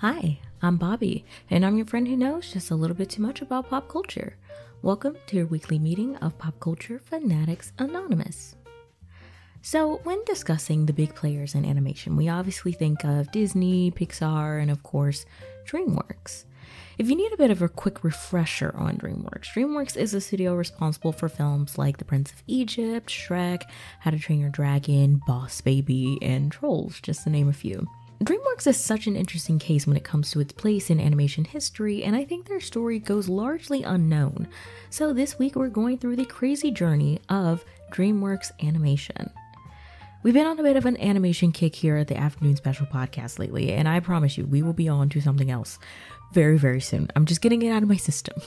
Hi, I'm Bobbi, and I'm your friend who knows just a little bit too much about pop culture. Welcome to your weekly meeting of Pop Culture Fanatics Anonymous. So, when discussing the big players in animation, we obviously think of Disney, Pixar, and of course, DreamWorks. If you need a bit of a quick refresher on DreamWorks, DreamWorks is a studio responsible for films like The Prince of Egypt, Shrek, How to Train Your Dragon, Boss Baby, and Trolls, just to name a few. DreamWorks is such an interesting case when it comes to its place in animation history, and I think their story goes largely unknown. So, this week we're going through the crazy journey of DreamWorks animation. We've been on a bit of an animation kick here at the Afternoon Special podcast lately, and I promise you, we will be on to something else very, very soon. I'm just getting it out of my system.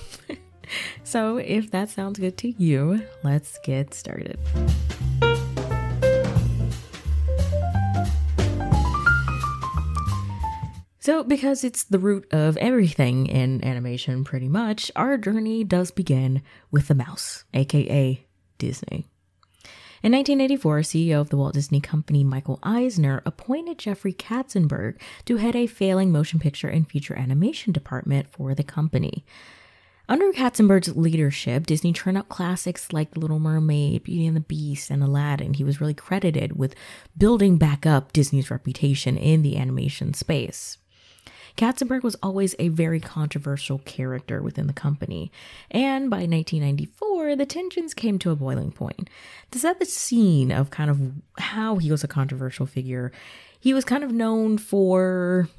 so, if that sounds good to you, let's get started. So, because it's the root of everything in animation, pretty much, our journey does begin with the mouse, aka Disney. In 1984, CEO of the Walt Disney Company Michael Eisner appointed Jeffrey Katzenberg to head a failing motion picture and feature animation department for the company. Under Katzenberg's leadership, Disney turned out classics like The Little Mermaid, Beauty and the Beast, and Aladdin. He was really credited with building back up Disney's reputation in the animation space. Katzenberg was always a very controversial character within the company, and by 1994, the tensions came to a boiling point. To set the scene of kind of how he was a controversial figure, he was kind of known for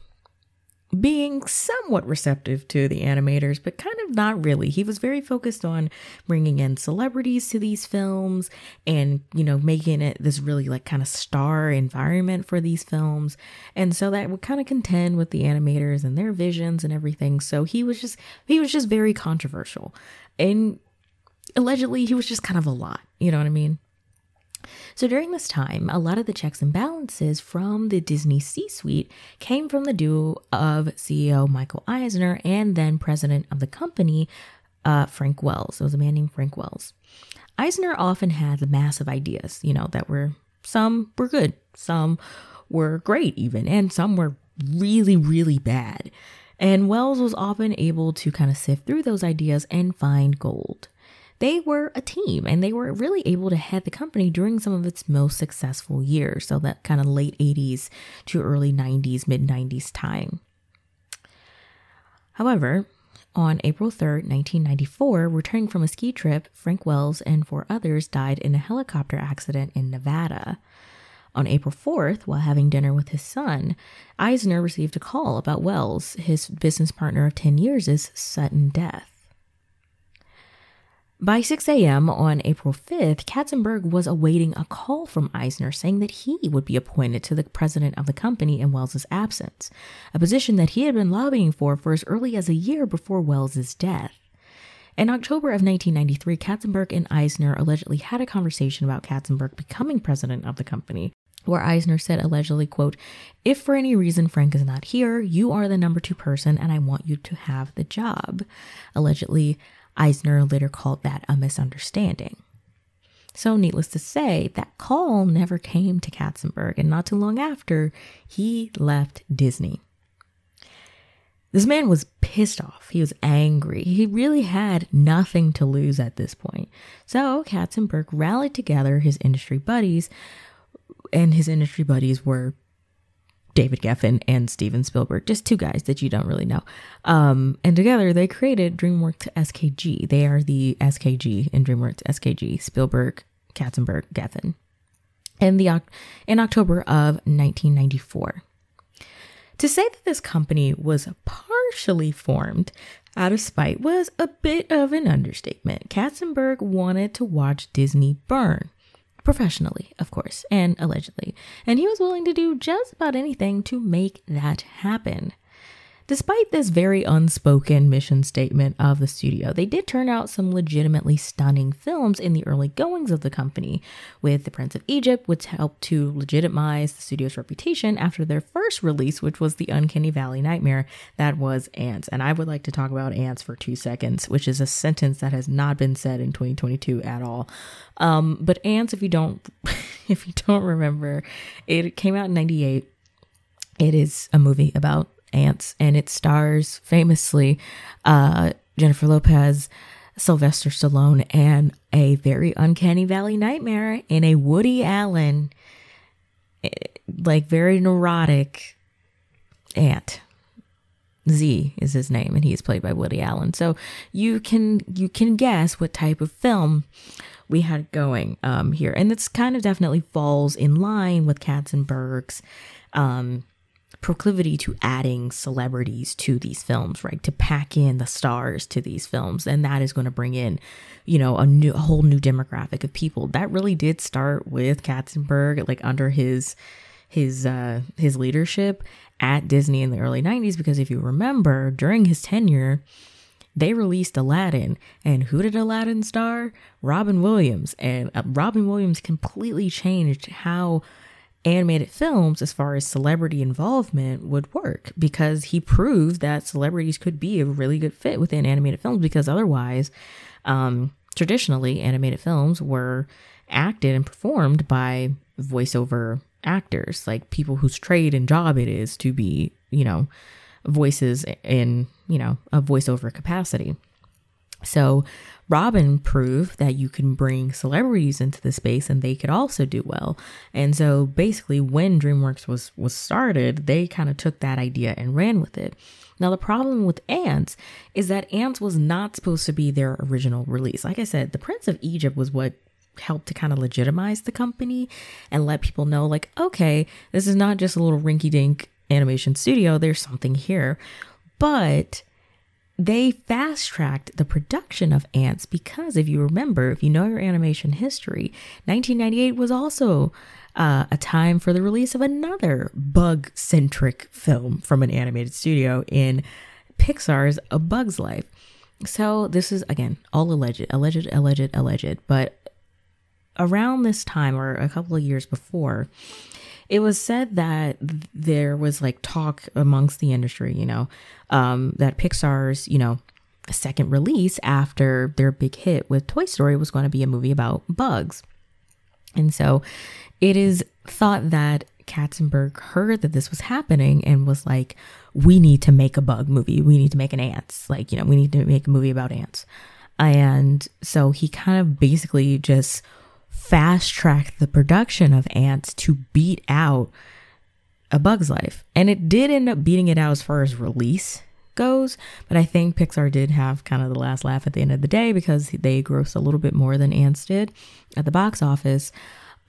being somewhat receptive to the animators, but kind of not really. He was very focused on bringing in celebrities to these films and, you know, making it this really like kind of star environment for these films. And so that would kind of contend with the animators and their visions and everything. So he was just, he was just very controversial. And allegedly, he was just kind of a lot. You know what I mean? So during this time, a lot of the checks and balances from the Disney C suite came from the duo of CEO Michael Eisner and then president of the company, uh, Frank Wells. It was a man named Frank Wells. Eisner often had massive ideas, you know, that were some were good, some were great, even, and some were really, really bad. And Wells was often able to kind of sift through those ideas and find gold they were a team and they were really able to head the company during some of its most successful years. So, that kind of late 80s to early 90s, mid 90s time. However, on April 3rd, 1994, returning from a ski trip, Frank Wells and four others died in a helicopter accident in Nevada. On April 4th, while having dinner with his son, Eisner received a call about Wells, his business partner of 10 years' sudden death. By 6 a.m. on April 5th, Katzenberg was awaiting a call from Eisner saying that he would be appointed to the president of the company in Wells's absence, a position that he had been lobbying for for as early as a year before Wells's death. In October of 1993, Katzenberg and Eisner allegedly had a conversation about Katzenberg becoming president of the company, where Eisner said allegedly, quote, If for any reason Frank is not here, you are the number two person and I want you to have the job. Allegedly, Eisner later called that a misunderstanding. So, needless to say, that call never came to Katzenberg, and not too long after, he left Disney. This man was pissed off. He was angry. He really had nothing to lose at this point. So, Katzenberg rallied together his industry buddies, and his industry buddies were David Geffen and Steven Spielberg, just two guys that you don't really know. Um, and together they created DreamWorks SKG. They are the SKG in DreamWorks SKG, Spielberg, Katzenberg, Geffen. In, the, in October of 1994. To say that this company was partially formed out of spite was a bit of an understatement. Katzenberg wanted to watch Disney burn. Professionally, of course, and allegedly. And he was willing to do just about anything to make that happen. Despite this very unspoken mission statement of the studio, they did turn out some legitimately stunning films in the early goings of the company, with The Prince of Egypt, which helped to legitimize the studio's reputation after their first release, which was The Uncanny Valley Nightmare, that was Antz. And I would like to talk about Antz for two seconds, which is a sentence that has not been said in 2022 at all. Um, but Antz, if you don't, if you don't remember, it came out in 98. It is a movie about ants, and it stars famously uh, Jennifer Lopez, Sylvester Stallone, and a very uncanny valley nightmare in a Woody Allen, eh, like very neurotic ant. Z is his name, and he is played by Woody Allen. So you can you can guess what type of film we had going um, here, and it's kind of definitely falls in line with Katzenberg's um, proclivity to adding celebrities to these films, right? To pack in the stars to these films. And that is going to bring in, you know, a new, a whole new demographic of people. That really did start with Katzenberg, like under his, his, uh, his leadership at Disney in the early 90s. Because if you remember, during his tenure, they released Aladdin. And who did Aladdin star? Robin Williams. And uh, Robin Williams completely changed how animated films as far as celebrity involvement would work because he proved that celebrities could be a really good fit within animated films because otherwise um, traditionally animated films were acted and performed by voiceover actors like people whose trade and job it is to be you know voices in you know a voiceover capacity. So Robin proved that you can bring celebrities into the space and they could also do well. And so basically when DreamWorks was was started, they kind of took that idea and ran with it. Now the problem with Antz is that Antz was not supposed to be their original release. Like I said, The Prince of Egypt was what helped to kind of legitimize the company and let people know like okay, this is not just a little rinky-dink animation studio, there's something here. But they fast tracked the production of Antz because if you remember, if you know your animation history, 1998 was also uh, a time for the release of another bug centric film from an animated studio in Pixar's A Bug's Life. So this is again all alleged, alleged, alleged, alleged, but around this time or a couple of years before, it was said that there was like talk amongst the industry, you know, um, that Pixar's, you know, second release after their big hit with Toy Story was going to be a movie about bugs. And so it is thought that Katzenberg heard that this was happening and was like, we need to make a bug movie. We need to make an ants. Like, you know, we need to make a movie about ants. And so he kind of basically just fast tracked the production of Antz to beat out A Bug's Life. And it did end up beating it out as far as release goes, but I think Pixar did have kind of the last laugh at the end of the day because they grossed a little bit more than Antz did at the box office.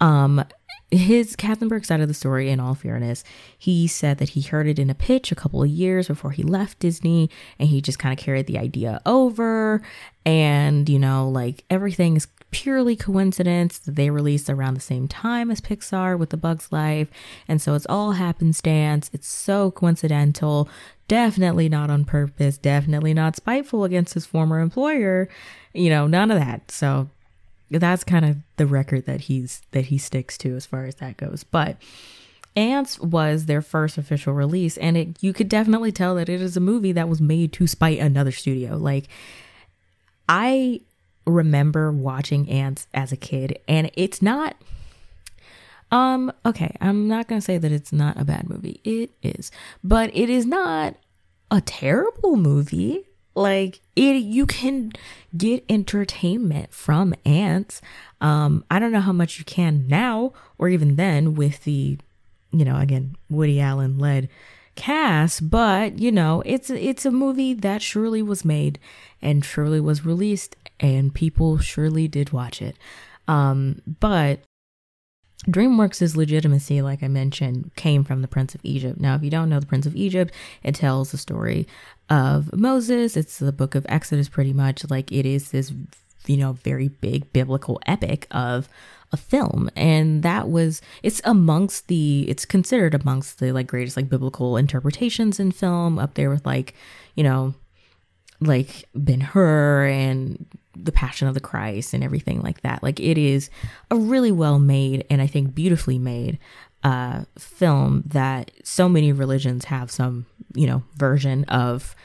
Um, his Katzenberg side of the story, in all fairness, he said that he heard it in a pitch a couple of years before he left Disney and he just kind of carried the idea over. And, you know, like everything is purely coincidence that they released around the same time as Pixar with The Bug's Life. And so it's all happenstance. It's so coincidental. Definitely not on purpose. Definitely not spiteful against his former employer. You know, none of that. So that's kind of the record that he's that he sticks to as far as that goes. But Antz was their first official release, and it you could definitely tell that it is a movie that was made to spite another studio. Like I remember watching Antz as a kid, and it's not. Um, okay, I'm not gonna say that it's not a bad movie. It is, but it is not a terrible movie. Like it, you can get entertainment from Antz. Um, I don't know how much you can now, or even then, with the, you know, again Woody Allen led cast, but you know, it's it's a movie that surely was made and surely was released and people surely did watch it. Um, but DreamWorks' legitimacy, like I mentioned, came from The Prince of Egypt. Now, if you don't know The Prince of Egypt, it tells the story of Moses. It's the book of Exodus, pretty much. Like it is this, you know, very big biblical epic of a film. And that was, it's amongst the, it's considered amongst the like greatest like biblical interpretations in film, up there with like, you know, like Ben Hur and the Passion of the Christ and everything like that. Like it is a really well made and I think beautifully made uh, film that so many religions have some, you know, version of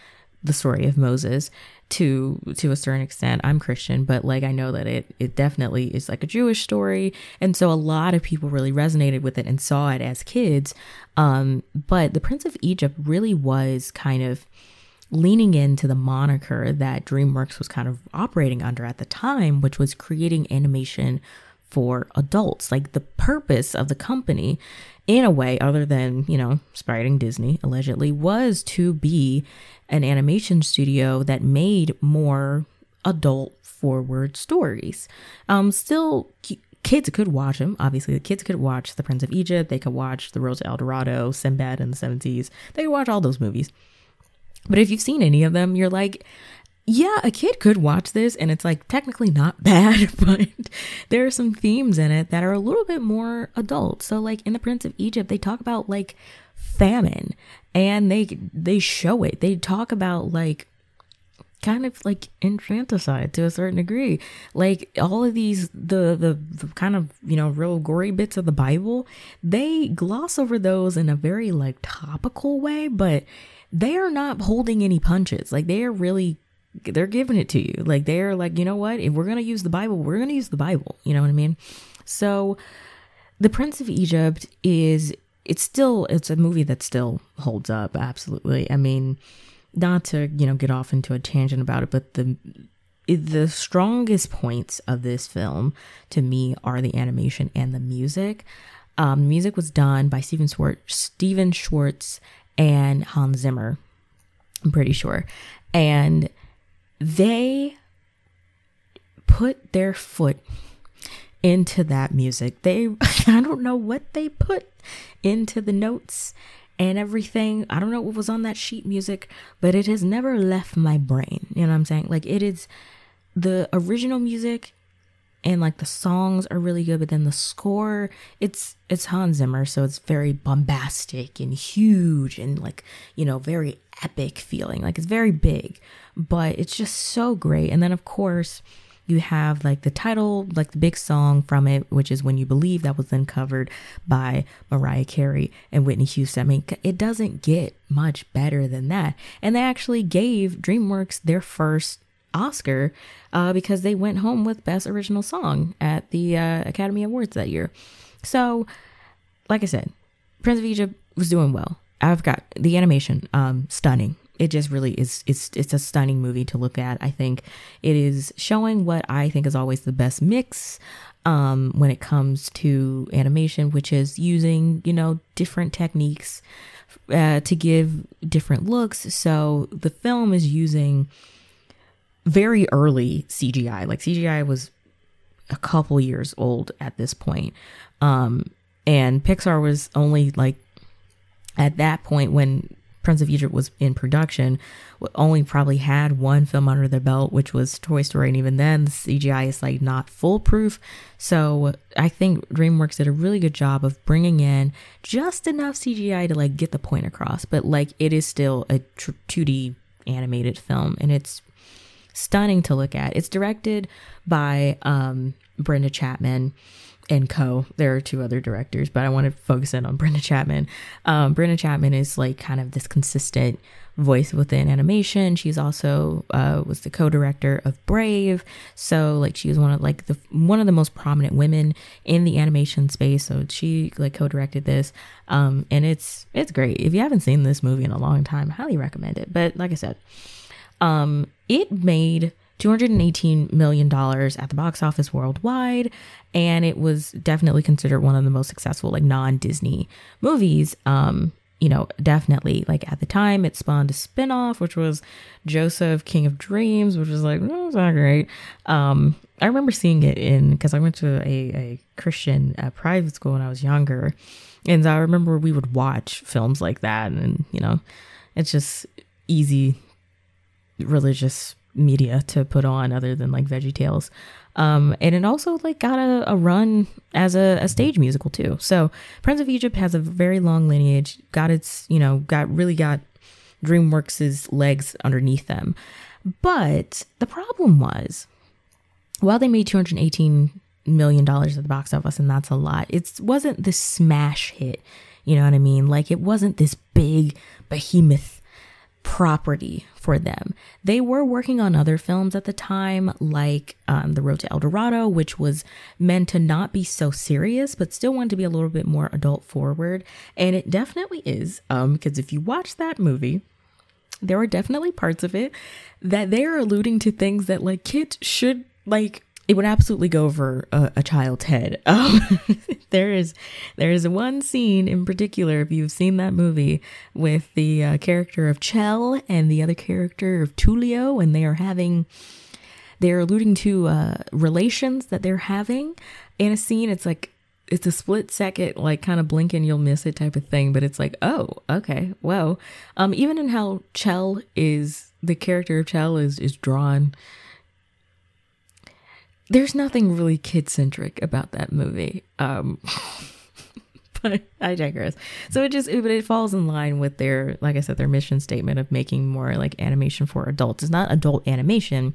the story of Moses to to a certain extent. I'm Christian, but like I know that it it definitely is like a Jewish story, and so a lot of people really resonated with it and saw it as kids. Um, but the Prince of Egypt really was kind of leaning into the moniker that DreamWorks was kind of operating under at the time, which was creating animation for adults. Like the purpose of the company, in a way, other than, you know, spiting Disney allegedly, was to be an animation studio that made more adult forward stories. Um, still, kids could watch them. Obviously, the kids could watch The Prince of Egypt. They could watch The Road to El Dorado, Sinbad of the Seven Seas. They could watch all those movies. But if you've seen any of them, you're like, yeah, a kid could watch this and it's like technically not bad, but there are some themes in it that are a little bit more adult. So like in The Prince of Egypt, they talk about like famine and they they show it. They talk about like kind of like infanticide to a certain degree. Like all of these the, the the kind of, you know, real gory bits of the Bible, they gloss over those in a very like topical way, but they are not holding any punches. Like they are really they're giving it to you. Like they're like, you know what? If we're going to use the Bible, we're going to use the Bible. You know what I mean? So The Prince of Egypt is it's still it's a movie that still holds up absolutely. I mean, not to, you know, get off into a tangent about it, but the the strongest points of this film to me are the animation and the music. Um, music was done by Stephen Schwartz, Stephen Schwartz and Hans Zimmer. I'm pretty sure. And they put their foot into that music. They, I don't know what they put into the notes and everything. I don't know what was on that sheet music, but it has never left my brain. You know what I'm saying? Like it is the original music and like the songs are really good but then the score it's it's Hans Zimmer so it's very bombastic and huge and like you know very epic feeling. Like it's very big but it's just so great. And then of course you have like the title like the big song from it which is when you believe that was then covered by mariah carey and whitney houston. I mean it doesn't get much better than that. And they actually gave dreamworks their first Oscar uh, because they went home with Best Original Song at the uh, Academy Awards that year. So, like I said, Prince of Egypt was doing well. I've got the animation, um, stunning. It just really is. It's it's a stunning movie to look at. I think it is showing what I think is always the best mix um, when it comes to animation, which is using you know different techniques uh, to give different looks. So the film is using very early CGI. Like CGI was a couple years old at this point. Um, and Pixar was only like at that point when Prince of Egypt was in production, only probably had one film under their belt, which was Toy Story, and even then, the CGI is like not foolproof. So I think DreamWorks did a really good job of bringing in just enough CGI to like get the point across, but like it is still a 2D animated film, and it's stunning to look at. It's directed by um, Brenda Chapman and co. There are two other directors, but I want to focus in on Brenda Chapman. Um, Brenda Chapman is like kind of this consistent voice within animation. She's also uh, was the co-director of Brave, so like she was one of like the one of the most prominent women in the animation space. So she like co-directed this, um, and it's it's great. If you haven't seen this movie in a long time, highly recommend it. But like I said, um, it made $218 million at the box office worldwide, and it was definitely considered one of the most successful, like non Disney movies. Um, you know, definitely like at the time it spawned a spinoff, which was Joseph, King of Dreams, which was like, oh, it's not great. Um, I remember seeing it in because I went to a, a Christian uh, private school when I was younger. And I remember we would watch films like that. And, you know, it's just easy religious media to put on other than like Veggie Tales. Um, and it also like got a, a run as a, a, stage musical too. So Prince of Egypt has a very long lineage. Got its, you know, got really got DreamWorks's legs underneath them. But the problem was, while they made 218 million dollars at the box office, and that's a lot, it wasn't the smash hit. You know what I mean? Like it wasn't this big behemoth property for them. They were working on other films at the time, like um, The Road to El Dorado, which was meant to not be so serious, but still wanted to be a little bit more adult forward. And it definitely is, um, because if you watch that movie, there are definitely parts of it that they are alluding to things that like kids should like it would absolutely go over a, a child's head. Um, there is there is one scene in particular, if you've seen that movie, with the uh, character of Chel and the other character of Tulio, and they are having they're alluding to uh, relations that they're having in a scene. It's like it's a split second, like kind of blink and you'll miss it type of thing. But it's like, oh, okay, whoa. Um, even in how Chel is the character of Chel is is drawn there's nothing really kid centric about that movie. Um, but I digress. So it just, but it falls in line with their, like I said, their mission statement of making more like animation for adults. It's not adult animation,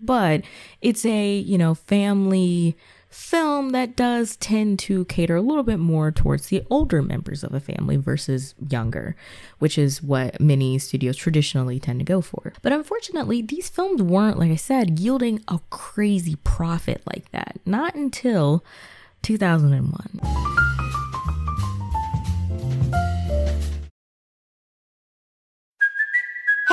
but it's a, you know, family film that does tend to cater a little bit more towards the older members of a family versus younger, which is what many studios traditionally tend to go for. But unfortunately, these films weren't, like I said, yielding a crazy profit like that. Not until 2001.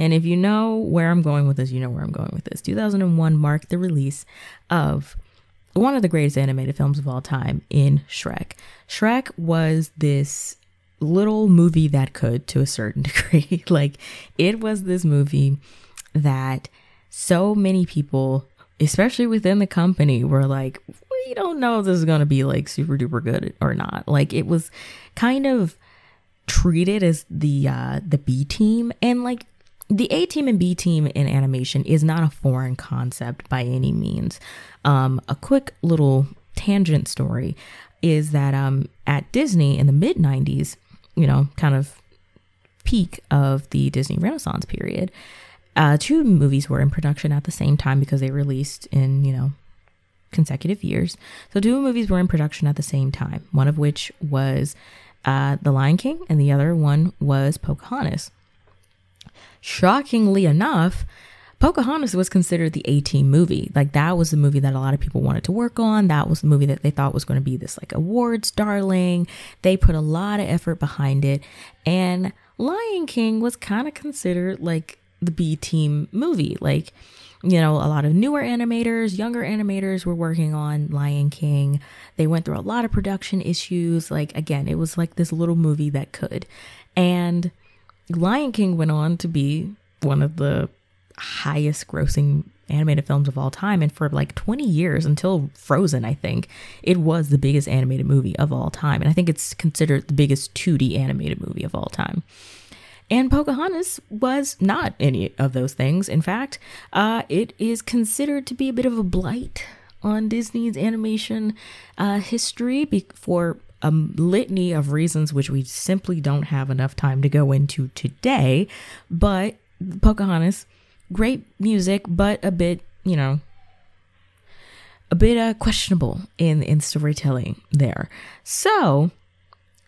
And if you know where I'm going with this, you know where I'm going with this. 2001 marked the release of one of the greatest animated films of all time in Shrek. Shrek was this little movie that could to a certain degree. like it was this movie that so many people, especially within the company, were like, we don't know if this is going to be like super duper good or not. Like it was kind of treated as the uh the B team and like the A team and B team in animation is not a foreign concept by any means. Um, a quick little tangent story is that um, at Disney in the mid 90s, you know, kind of peak of the Disney Renaissance period, uh, two movies were in production at the same time because they released in, you know, consecutive years. So two movies were in production at the same time, one of which was uh, The Lion King and the other one was Pocahontas. Shockingly enough, Pocahontas was considered the A team movie. Like that was the movie that a lot of people wanted to work on. That was the movie that they thought was going to be this like awards darling. They put a lot of effort behind it. And Lion King was kind of considered like the B team movie. Like, you know, a lot of newer animators, younger animators were working on Lion King. They went through a lot of production issues. Like, again, it was like this little movie that could. And Lion King went on to be one of the highest grossing animated films of all time. And for like 20 years until Frozen, I think, it was the biggest animated movie of all time. And I think it's considered the biggest 2D animated movie of all time. And Pocahontas was not any of those things. In fact, uh, it is considered to be a bit of a blight on Disney's animation uh, history be- for a litany of reasons which we simply don't have enough time to go into today. But Pocahontas, great music, but a bit, you know, a bit uh, questionable in in storytelling there. So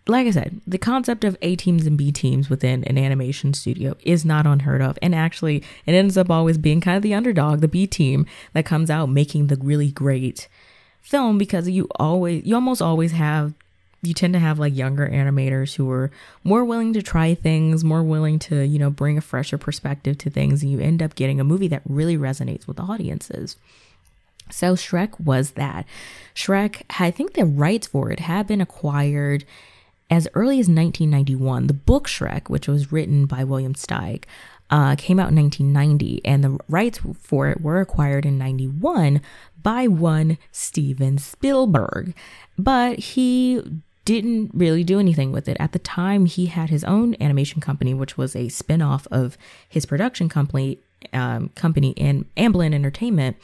like I said, the concept of A teams and B teams within an animation studio is not unheard of. And actually, it ends up always being kind of the underdog, the B team that comes out making the really great film because you always, you almost always have, you tend to have like younger animators who are more willing to try things, more willing to, you know, bring a fresher perspective to things. And you end up getting a movie that really resonates with the audiences. So Shrek was that. Shrek, I think the rights for it had been acquired as early as 1991, the book Shrek, which was written by William Steig, uh, came out in 1990, and the rights for it were acquired in 91 by one Steven Spielberg. But he didn't really do anything with it. At the time, he had his own animation company, which was a spin-off of his production company, um, company in Amblin Entertainment.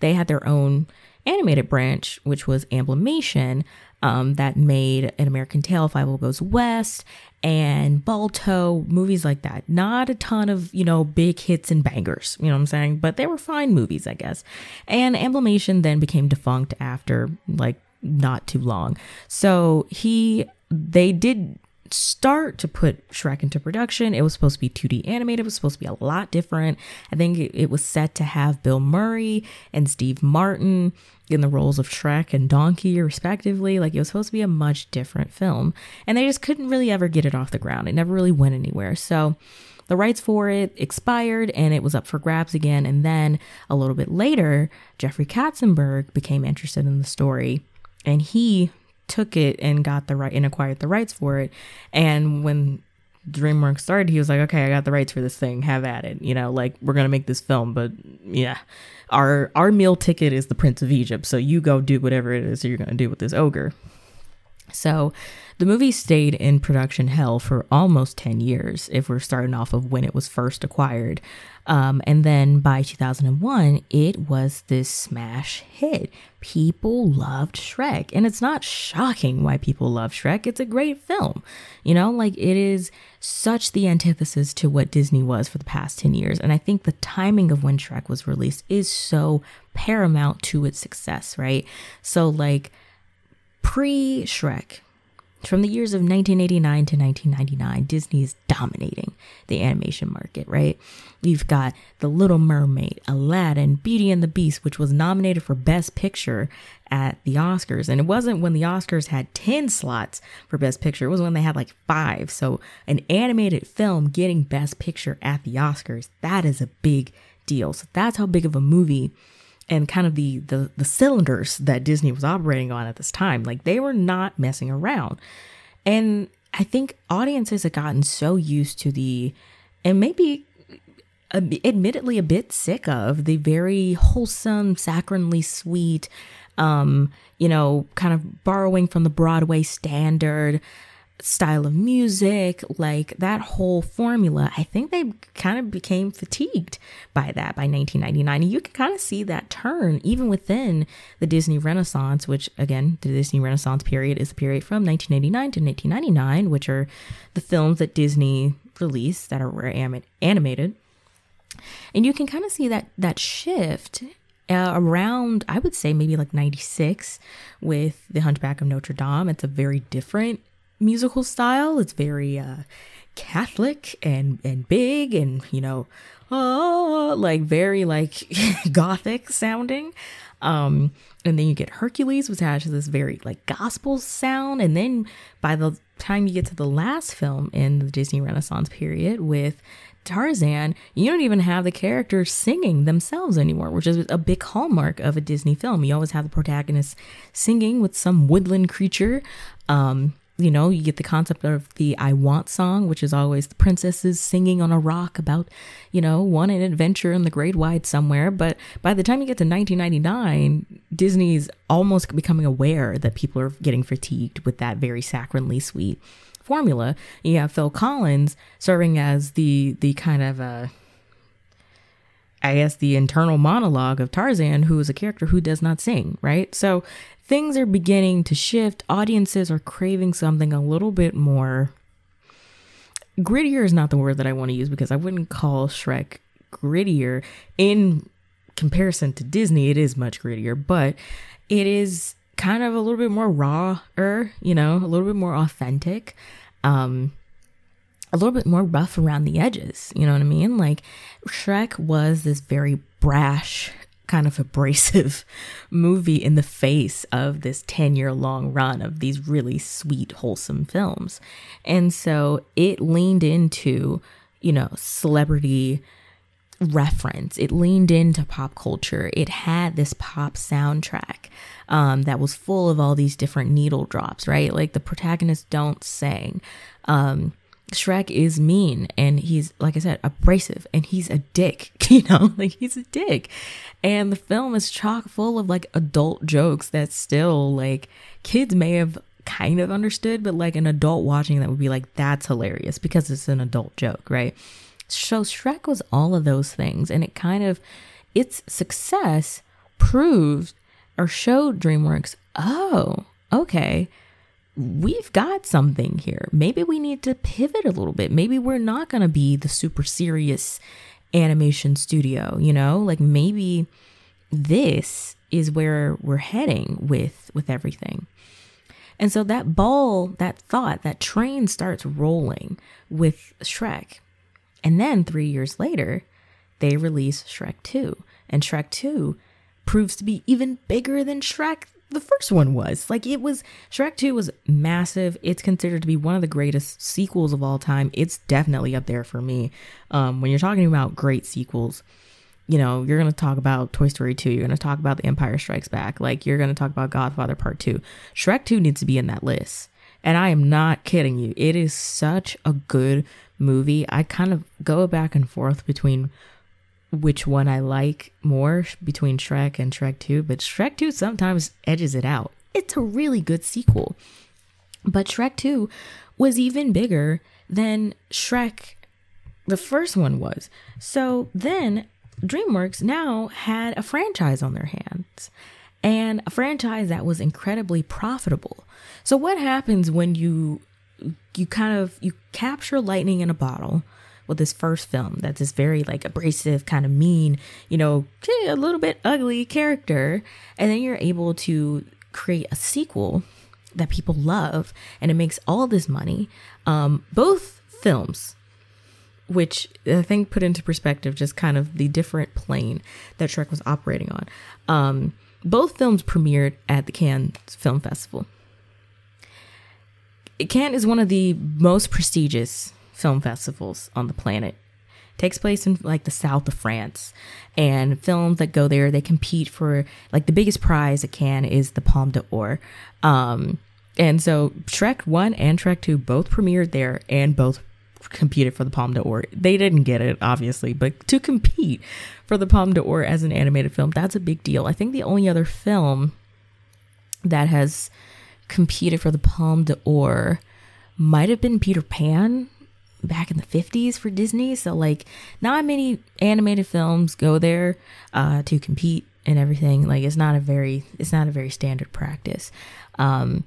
They had their own animated branch, which was Amblimation, um, that made An American Tale, Tail, Fievel Goes West, and Balto, movies like that. Not a ton of, you know, big hits and bangers, you know what I'm saying? But they were fine movies, I guess. And Amblimation then became defunct after, like, not too long. So he, they did start to put Shrek into production. It was supposed to be 2D animated. It was supposed to be a lot different. I think it, was set to have Bill Murray and Steve Martin in the roles of Shrek and Donkey, respectively. Like it was supposed to be a much different film, and they just couldn't really ever get it off the ground. It never really went anywhere. So the rights for it expired and it was up for grabs again. And then a little bit later, Jeffrey Katzenberg became interested in the story and he took it and got the right and acquired the rights for it. And when DreamWorks started, he was like, okay, I got the rights for this thing. Have at it. You know, like we're gonna make this film, but yeah, our our meal ticket is the Prince of Egypt. So you go do whatever it is you're gonna do with this ogre. So the movie stayed in production hell for almost 10 years, if we're starting off of when it was first acquired. Um, and then by 2001, it was this smash hit. People loved Shrek. And it's not shocking why people love Shrek. It's a great film. You know, like it is such the antithesis to what Disney was for the past 10 years. And I think the timing of when Shrek was released is so paramount to its success, right? So, like, pre Shrek, from the years of 1989 to 1999, Disney is dominating the animation market, right? You've got The Little Mermaid, Aladdin, Beauty and the Beast, which was nominated for Best Picture at the Oscars. And it wasn't when the Oscars had 10 slots for Best Picture, it was when they had like five. So, an animated film getting Best Picture at the Oscars, that is a big deal. So, that's how big of a movie and kind of the, the the cylinders that Disney was operating on at this time. Like they were not messing around. And I think audiences had gotten so used to the and maybe admittedly a bit sick of the very wholesome, saccharinely sweet um, you know, kind of borrowing from the Broadway standard style of music, like that whole formula, I think they kind of became fatigued by that by 1999. And you can kind of see that turn even within the Disney Renaissance, which again, the Disney Renaissance period is the period from 1989 to 1999, which are the films that Disney released that are animated. And you can kind of see that that shift uh, around I would say maybe like 96 with The Hunchback of Notre Dame. It's a very different musical style. It's very uh, Catholic and and big and you know, oh, like very like gothic sounding. Um, and then you get Hercules, which has this very like gospel sound. And then by the time you get to the last film in the Disney Renaissance period with Tarzan, you don't even have the characters singing themselves anymore, which is a big hallmark of a Disney film. You always have the protagonist singing with some woodland creature. Um, you know, you get the concept of the I Want song, which is always the princesses singing on a rock about, you know, wanting an adventure in the great wide somewhere. But by the time you get to 1999, Disney's almost becoming aware that people are getting fatigued with that very saccharinely sweet formula. You have Phil Collins serving as the the kind of uh I guess the internal monologue of Tarzan, who is a character who does not sing, right? So things are beginning to shift. Audiences are craving something a little bit more. Grittier is not the word that I want to use because I wouldn't call Shrek grittier. In comparison to Disney, it is much grittier, but it is kind of a little bit more raw you know, a little bit more authentic. Um, a little bit more rough around the edges. You know what I mean? Like Shrek was this very brash, kind of abrasive movie in the face of this 10 year long run of these really sweet, wholesome films. And so it leaned into, you know, celebrity reference. It leaned into pop culture. It had this pop soundtrack um, that was full of all these different needle drops, right? Like the protagonists don't sing. Um, Shrek is mean and he's, like I said, abrasive and he's a dick, you know, like he's a dick. And the film is chock full of like adult jokes that still, like, kids may have kind of understood, but like an adult watching that would be like, that's hilarious because it's an adult joke, right? So Shrek was all of those things. And it kind of, its success proved or showed DreamWorks, oh, okay we've got something here. Maybe we need to pivot a little bit. Maybe we're not going to be the super serious animation studio, you know? Like maybe this is where we're heading with with everything. And so that ball, that thought, that train starts rolling with Shrek. And then 3 years later, they release Shrek 2. And Shrek 2 proves to be even bigger than Shrek the first one was. Like it was Shrek 2 was massive. It's considered to be one of the greatest sequels of all time. It's definitely up there for me. Um, when you're talking about great sequels, you know, you're going to talk about Toy Story 2, you're going to talk about The Empire Strikes Back, like you're going to talk about Godfather Part 2. Shrek 2 needs to be in that list. And I am not kidding you. It is such a good movie. I kind of go back and forth between which one I like more between Shrek and Shrek 2, but Shrek 2 sometimes edges it out. It's a really good sequel. But Shrek 2 was even bigger than Shrek, the first one was. So then DreamWorks now had a franchise on their hands and a franchise that was incredibly profitable. So what happens when you you kind of you capture lightning in a bottle with this first film that's this very like abrasive, kind of mean, you know, a little bit ugly character. And then you're able to create a sequel that people love and it makes all this money. Um, both films, which I think put into perspective just kind of the different plane that Shrek was operating on. Um, both films premiered at the Cannes Film Festival. Cannes is one of the most prestigious film festivals on the planet. It takes place in like the south of France, and films that go there they compete for like the biggest prize at Cannes is the Palme d'Or. Um, and so Shrek One and Shrek Two both premiered there, and both competed for the Palme d'Or. They didn't get it, obviously, but to compete for the Palme d'Or as an animated film, that's a big deal. I think the only other film that has competed for the Palme d'Or might have been Peter Pan back in the 50s for Disney. So, like, not many animated films go there uh, to compete and everything. Like, it's not a very, it's not a very standard practice. Um,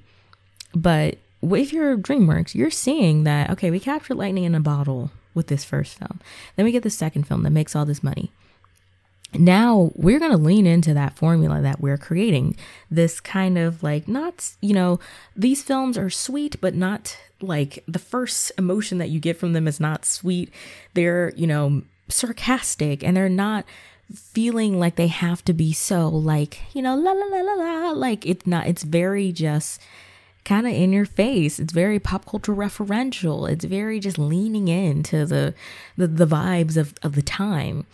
but if you're DreamWorks, you're seeing that, okay, we captured lightning in a bottle with this first film. Then we get the second film that makes all this money now we're going to lean into that formula that we're creating. This kind of like not you know these films are sweet but not like the first emotion that you get from them is not sweet. They're you know sarcastic and they're not feeling like they have to be so like you know la la la la la like it's not it's very just kind of in your face. It's very pop culture referential. It's very just leaning into the the, the vibes of, of the time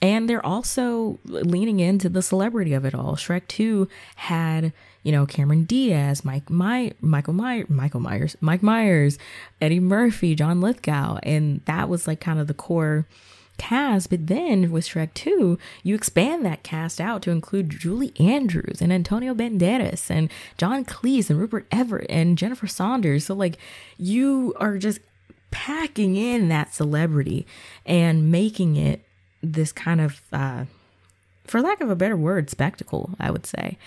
and they're also leaning into the celebrity of it all. Shrek 2 had, you know, Cameron Diaz, Mike My Michael Myers, Michael Myers, Mike Myers, Eddie Murphy, John Lithgow, and that was like kind of the core cast. But then with Shrek 2, you expand that cast out to include Julie Andrews and Antonio Banderas and John Cleese and Rupert Everett and Jennifer Saunders. So like you are just packing in that celebrity and making it this kind of, uh, for lack of a better word, spectacle, I would say.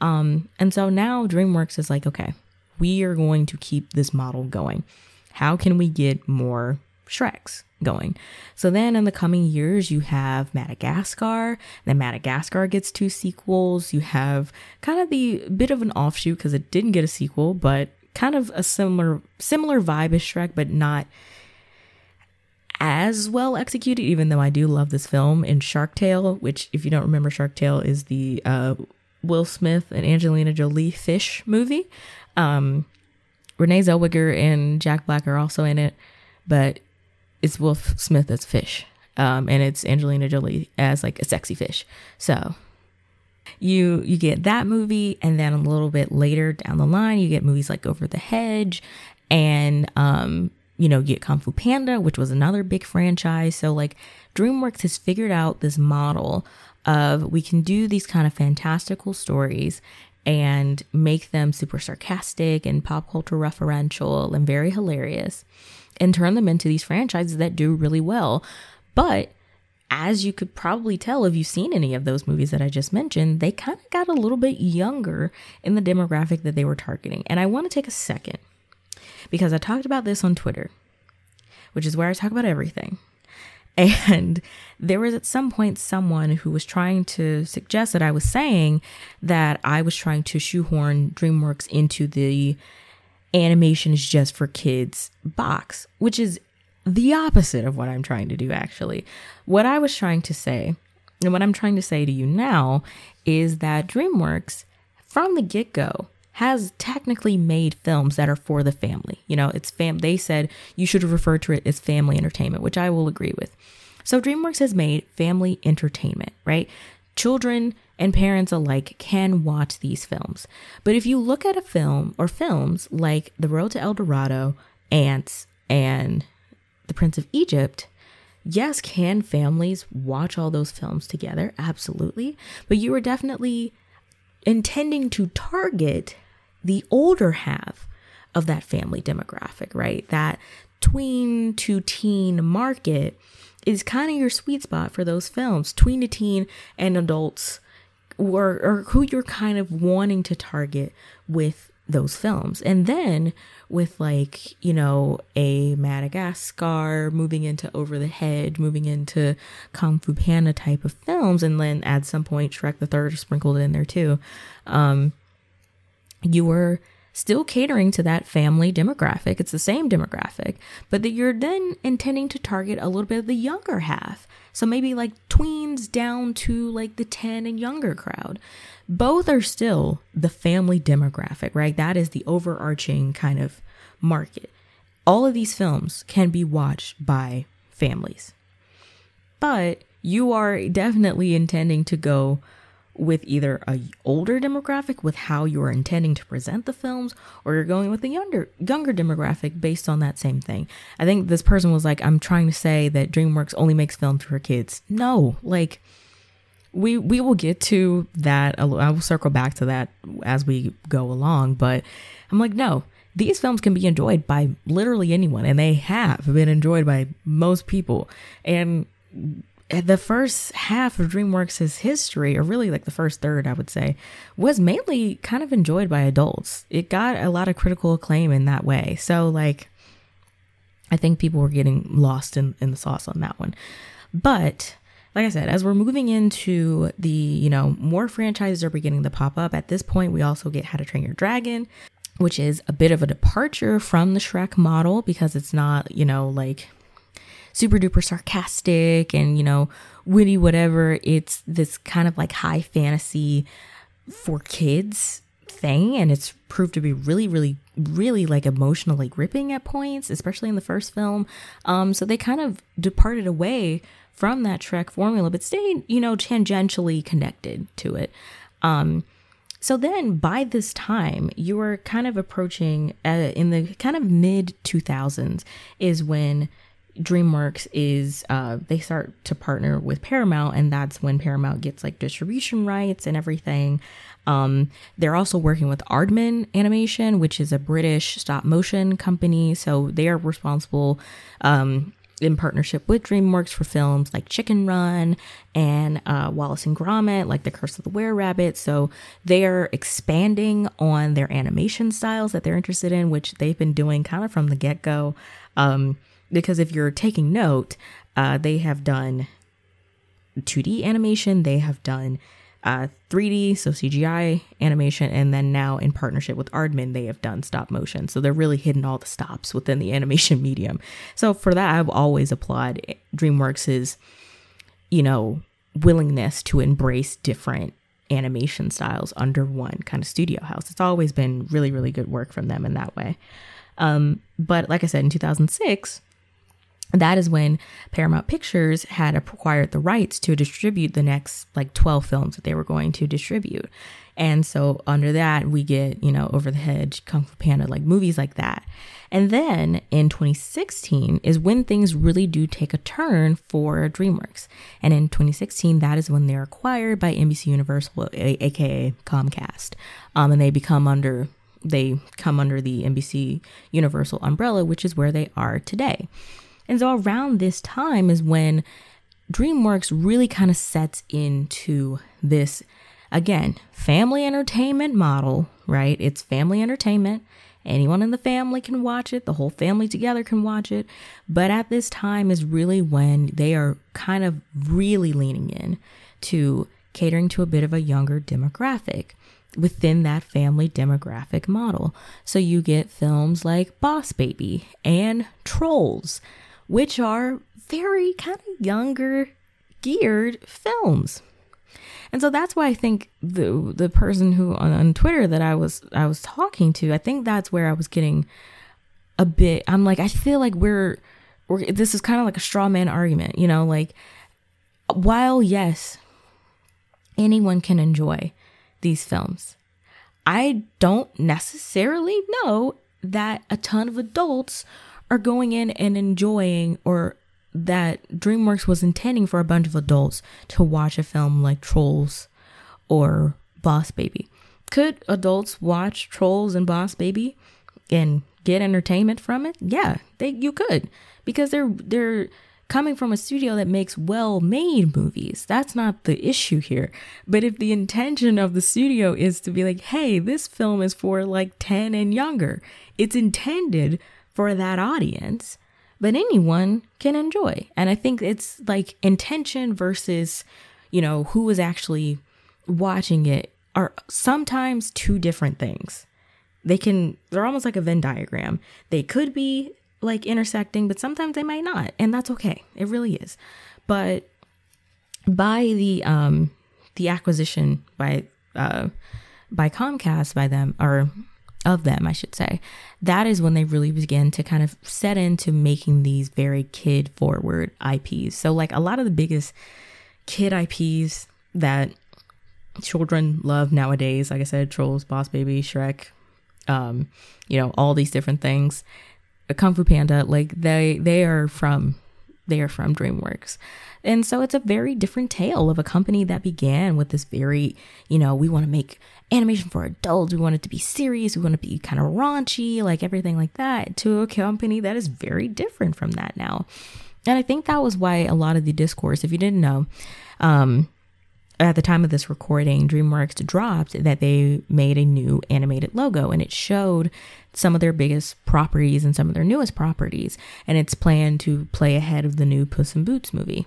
Um, and so now DreamWorks is like, okay, we are going to keep this model going. How can we get more Shreks going. So then in the coming years, you have Madagascar. Then Madagascar gets two sequels. You have kind of the bit of an offshoot because it didn't get a sequel, but kind of a similar similar vibe as Shrek, but not as well executed. Even though I do love this film in Shark Tale, which if you don't remember, Shark Tale is the uh, Will Smith and Angelina Jolie fish movie. Um, Renee Zellweger and Jack Black are also in it, but it's Will Smith as fish, um, and it's Angelina Jolie as like a sexy fish. So you you get that movie, and then a little bit later down the line, you get movies like Over the Hedge, and um, you know, get Kung Fu Panda, which was another big franchise. So like DreamWorks has figured out this model of we can do these kind of fantastical stories and make them super sarcastic and pop culture referential and very hilarious and turn them into these franchises that do really well. But as you could probably tell if you've seen any of those movies that I just mentioned, they kind of got a little bit younger in the demographic that they were targeting. And I want to take a second because I talked about this on Twitter, which is where I talk about everything. And there was at some point someone who was trying to suggest that I was saying that I was trying to shoehorn DreamWorks into the animation is just for kids box, which is the opposite of what I'm trying to do, actually. What I was trying to say, and what I'm trying to say to you now, is that DreamWorks, from the get go, has technically made films that are for the family. You know, it's fam. They said you should refer to it as family entertainment, which I will agree with. So DreamWorks has made family entertainment, right? Children and parents alike can watch these films. But if you look at a film or films like The Road to El Dorado, Antz, and The Prince of Egypt, yes, can families watch all those films together? Absolutely. But you are definitely intending to target the older half of that family demographic, right? That tween to teen market is kind of your sweet spot for those films, tween to teen and adults or, or who you're kind of wanting to target with those films. And then with like, you know, a Madagascar moving into Over the Hedge, moving into Kung Fu Panda type of films, and then at some point Shrek the Third sprinkled in there too. Um, you were still catering to that family demographic. It's the same demographic, but that you're then intending to target a little bit of the younger half. So maybe like tweens down to like the 10 and younger crowd. Both are still the family demographic, right? That is the overarching kind of market. All of these films can be watched by families. But you are definitely intending to go with either a older demographic with how you're intending to present the films or you're going with a younger younger demographic based on that same thing. I think this person was like I'm trying to say that DreamWorks only makes films for kids. No, like we we will get to that I will circle back to that as we go along, but I'm like no, these films can be enjoyed by literally anyone and they have been enjoyed by most people. And Eh, the first half of DreamWorks' history, or really like the first third, I would say, was mainly kind of enjoyed by adults. It got a lot of critical acclaim in that way. So, like, I think people were getting lost in, in the sauce on that one. But, like I said, as we're moving into the, you know, more franchises are beginning to pop up. At this point, we also get How to Train Your Dragon, which is a bit of a departure from the Shrek model because it's not, you know, like super duper sarcastic and, you know, witty, whatever. It's this kind of like high fantasy for kids thing. And it's proved to be really, really, really like emotionally gripping at points, especially in the first film. Um, so they kind of departed away from that Shrek formula, but stayed, you know, tangentially connected to it. Um, so then by this time, you were kind of approaching uh, in the kind of mid 2000s is when DreamWorks is uh, they start to partner with Paramount, and that's when Paramount gets like distribution rights and everything. Um, they're also working with Aardman Animation, which is a British stop motion company, so they are responsible um, in partnership with DreamWorks for films like Chicken Run and uh, Wallace and Gromit, like The Curse of the Were Rabbit. So they're expanding on their animation styles that they're interested in, which they've been doing kind of from the get go. Um, because if you're taking note, uh, they have done 2D animation, they have done uh, 3D, so CGI animation, and then now in partnership with Aardman, they have done stop motion. So they're really hitting all the stops within the animation medium. So for that, I've always applaud DreamWorks's, you know, willingness to embrace different animation styles under one kind of studio house. It's always been really, really good work from them in that way. Um, but like I said, in 2006, that is when Paramount Pictures had acquired the rights to distribute the next like 12 films that they were going to distribute. And so under that, we get, you know, Over the Hedge, Kung Fu Panda, like movies like that. And then in 2016 is when things really do take a turn for DreamWorks. And in 2016, that is when they're acquired by NBC Universal, aka Comcast. Um, and they become under they come under the NBC Universal umbrella, which is where they are today. And so around this time is when DreamWorks really kind of sets into this again, family entertainment model, right? It's family entertainment. Anyone in the family can watch it, the whole family together can watch it. But at this time is really when they are kind of really leaning in to catering to a bit of a younger demographic within that family demographic model. So you get films like Boss Baby and Trolls, which are very kind of younger geared films. And so that's why I think the the person who on, on Twitter that I was I was talking to, I think that's where I was getting a bit I'm like I feel like we're we're this is kind of like a straw man argument, you know, like while yes, anyone can enjoy these films. I don't necessarily know that a ton of adults are going in and enjoying or that DreamWorks was intending for a bunch of adults to watch a film like Trolls or Boss Baby. Could adults watch Trolls and Boss Baby and get entertainment from it? Yeah, they you could because they're they're coming from a studio that makes well-made movies. That's not the issue here. But if the intention of the studio is to be like, "Hey, this film is for like 10 and younger." It's intended for that audience, but anyone can enjoy. And I think it's like intention versus, you know, who is actually watching it are sometimes two different things. They can, they're almost like a Venn diagram. They could be like intersecting, but sometimes they might not. And that's okay. It really is. But by the, um, the acquisition by, uh, by Comcast by them, or of them, I should say, that is when they really began to kind of set into making these very kid forward IPs. So, like a lot of the biggest kid IPs that children love nowadays, like I said, Trolls, Boss Baby, Shrek, um, you know, all these different things, Kung Fu Panda, like they they are from they are from DreamWorks. And so it's a very different tale of a company that began with this very, you know, we want to make animation for adults. We want it to be serious. We want it to be kind of raunchy, like everything like that, to a company that is very different from that now. And I think that was why a lot of the discourse, if you didn't know, um, at the time of this recording, DreamWorks dropped that they made a new animated logo and it showed some of their biggest properties and some of their newest properties. And it's planned to play ahead of the new Puss in Boots movie.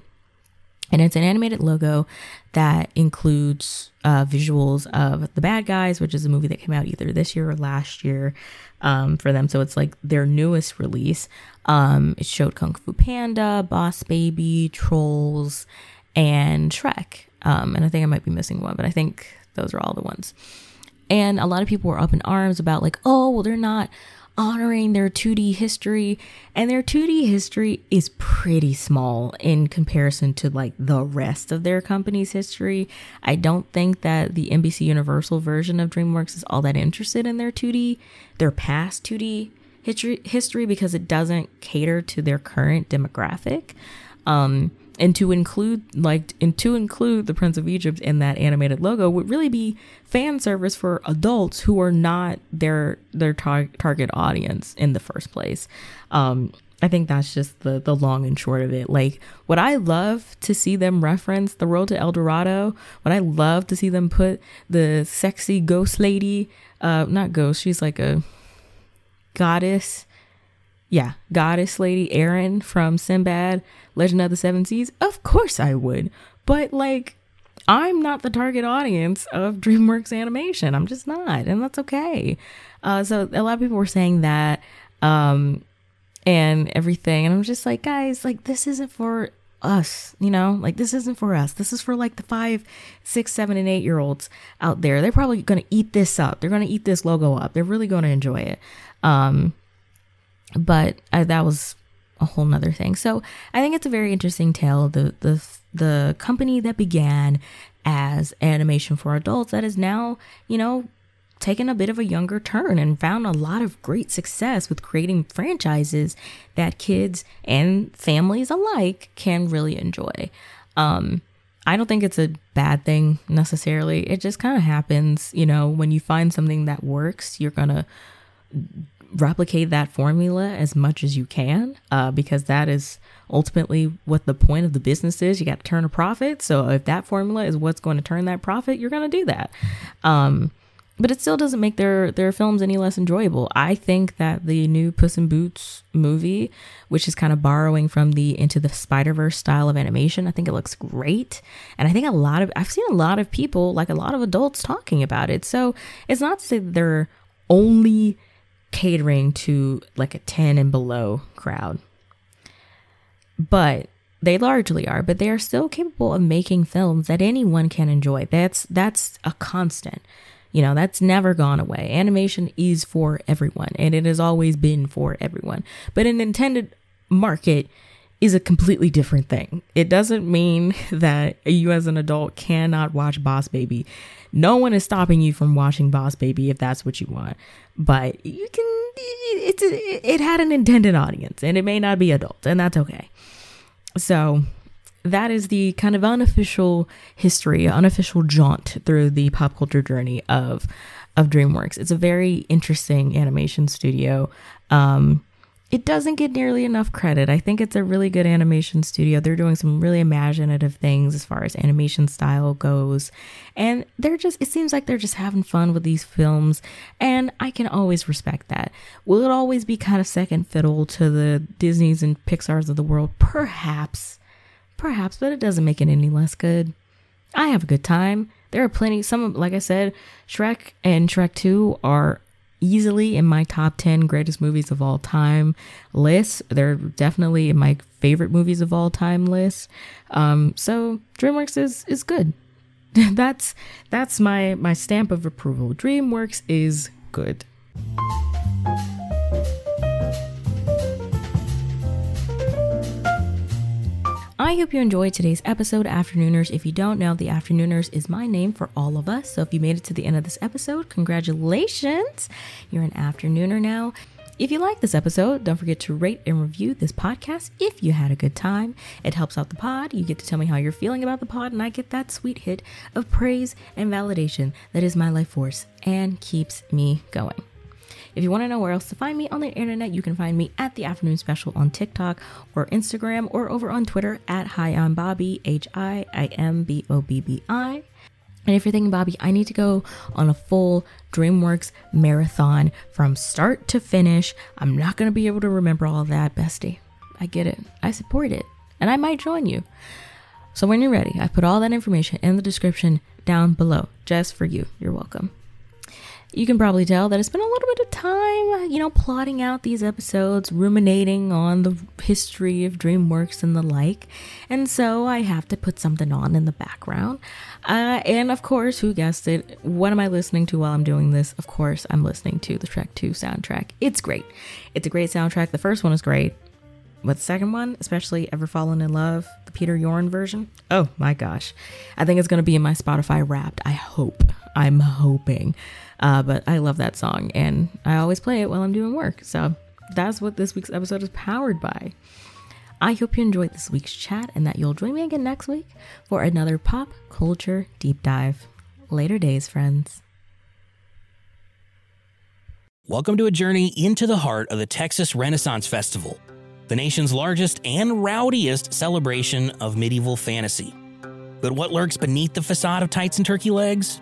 And it's an animated logo that includes uh, visuals of The Bad Guys, which is a movie that came out either this year or last year um, for them. So it's like their newest release. Um, it showed Kung Fu Panda, Boss Baby, Trolls, and Shrek. Um, and I think I might be missing one, but I think those are all the ones. And a lot of people were up in arms about, like, oh, well, they're not honoring their 2D history, and their 2D history is pretty small in comparison to like the rest of their company's history. I don't think that the NBC Universal version of DreamWorks is all that interested in their 2D, their past 2D history, because it doesn't cater to their current demographic. Um, and to include like and to include the prince of egypt in that animated logo would really be fan service for adults who are not their their tar- target audience in the first place um I think that's just the the long and short of it. Like, would I love to see them reference the road to El Dorado? Would I love to see them put the sexy ghost lady, uh, not ghost, she's like a goddess Yeah, goddess lady Eris from Sinbad, Legend of the Seven Seas. Of course I would. But like I'm not the target audience of DreamWorks animation. I'm just not, and that's okay. Uh, so a lot of people were saying that um, and everything, and I'm just like, guys, like this isn't for us, you know, like this isn't for us. This is for like the five, six, seven, and eight year olds out there. They're probably to eat this up. They're to eat this logo up. They're really to enjoy it. Um, but I, that was a whole nother thing. So I think it's a very interesting tale. The the the company that began as animation for adults that is now, you know, taken a bit of a younger turn and found a lot of great success with creating franchises that kids and families alike can really enjoy. Um, I don't think it's a bad thing necessarily. It just kind of happens, you know, when you find something that works, you're going to replicate that formula as much as you can uh, because that is ultimately what the point of the business is. You got to turn a profit. So if that formula is what's going to turn that profit, you're going to do that. Um, but it still doesn't make their their films any less enjoyable. I think that the new Puss in Boots movie, which is kind of borrowing from the Into the Spider Verse style of animation, I think it looks great, and I think a lot of I've seen a lot of people, like a lot of adults, talking about it. So it's not to say that they're only catering to like a 10 and below crowd. But they largely are, but they are still capable of making films that anyone can enjoy. That's that's a constant. You know, that's never gone away. Animation is for everyone, and it has always been for everyone. But an intended market is a completely different thing. It doesn't mean that you as an adult cannot watch Boss Baby. No one is stopping you from watching Boss Baby if that's what you want. But you can it's it had an intended audience and it may not be adult and that's okay. So that is the kind of unofficial history, unofficial jaunt through the pop culture journey of of DreamWorks. It's a very interesting animation studio. Um, it doesn't get nearly enough credit. I think it's a really good animation studio. They're doing some really imaginative things as far as animation style goes. And they're just, it seems like they're just having fun with these films. And I can always respect that. Will it always be kind of second fiddle to the Disneys and Pixars of the world? Perhaps. Perhaps, but it doesn't make it any less good. I have a good time. There are plenty, some, like I said, Shrek and Shrek 2 are easily in my top 10 greatest movies of all time list. They're definitely in my favorite movies of all time list. Um, so DreamWorks is is good. that's that's my my stamp of approval. DreamWorks is good. I hope you enjoyed today's episode, Afternooners. If you don't know, the Afternooners is my name for all of us. So if you made it to the end of this episode, congratulations. You're an Afternooner now. If you like this episode, don't forget to rate and review this podcast if you had a good time. It helps out the pod. You get to tell me how you're feeling about the pod, and I get that sweet hit of praise and validation that is my life force and keeps me going. If you want to know where else to find me on the internet, you can find me at the Afternoon Special on TikTok or Instagram or over on Twitter at Hi I'm Bobbi, H I I M B O B B I. And if you're thinking, Bobbi, I need to go on a full DreamWorks marathon from start to finish, I'm not going to be able to remember all that, bestie. I get it. I support it. And I might join you. So when you're ready, I put all that information in the description down below just for you. You're welcome you can probably tell that it's been a little bit of time, you know, plotting out these episodes, ruminating on the history of DreamWorks and the like. And so I have to put something on in the background. Uh, and of course, who guessed it? What am I listening to while I'm doing this? Of course, I'm listening to the Shrek 2 soundtrack. It's great. It's a great soundtrack. The first one is great. But the second one, especially Ever Fallen in Love, the Peter Yorn version, oh my gosh. I think it's going to be in my Spotify wrapped. I hope. I'm hoping. Uh, but I love that song and I always play it while I'm doing work. So that's what this week's episode is powered by. I hope you enjoyed this week's chat and that you'll join me again next week for another pop culture deep dive. Later days, friends. Welcome to a journey into the heart of the Texas Renaissance Festival, the nation's largest and rowdiest celebration of medieval fantasy. But what lurks beneath the facade of tights and turkey legs?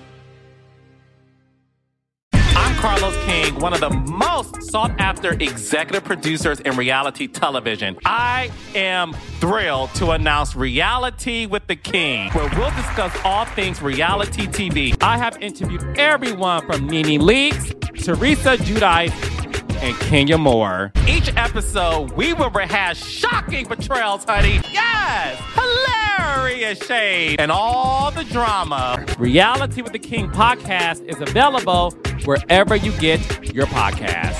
Carlos King, one of the most sought after executive producers in reality television. I am thrilled to announce Reality with the King, where we'll discuss all things reality TV. I have interviewed everyone from Nene Leakes, Teresa Giudice, and Kenya Moore. Each episode, we will rehash shocking betrayals, honey. Yes! Hilarious shade and all the drama. Reality with the King podcast is available wherever you get your podcast.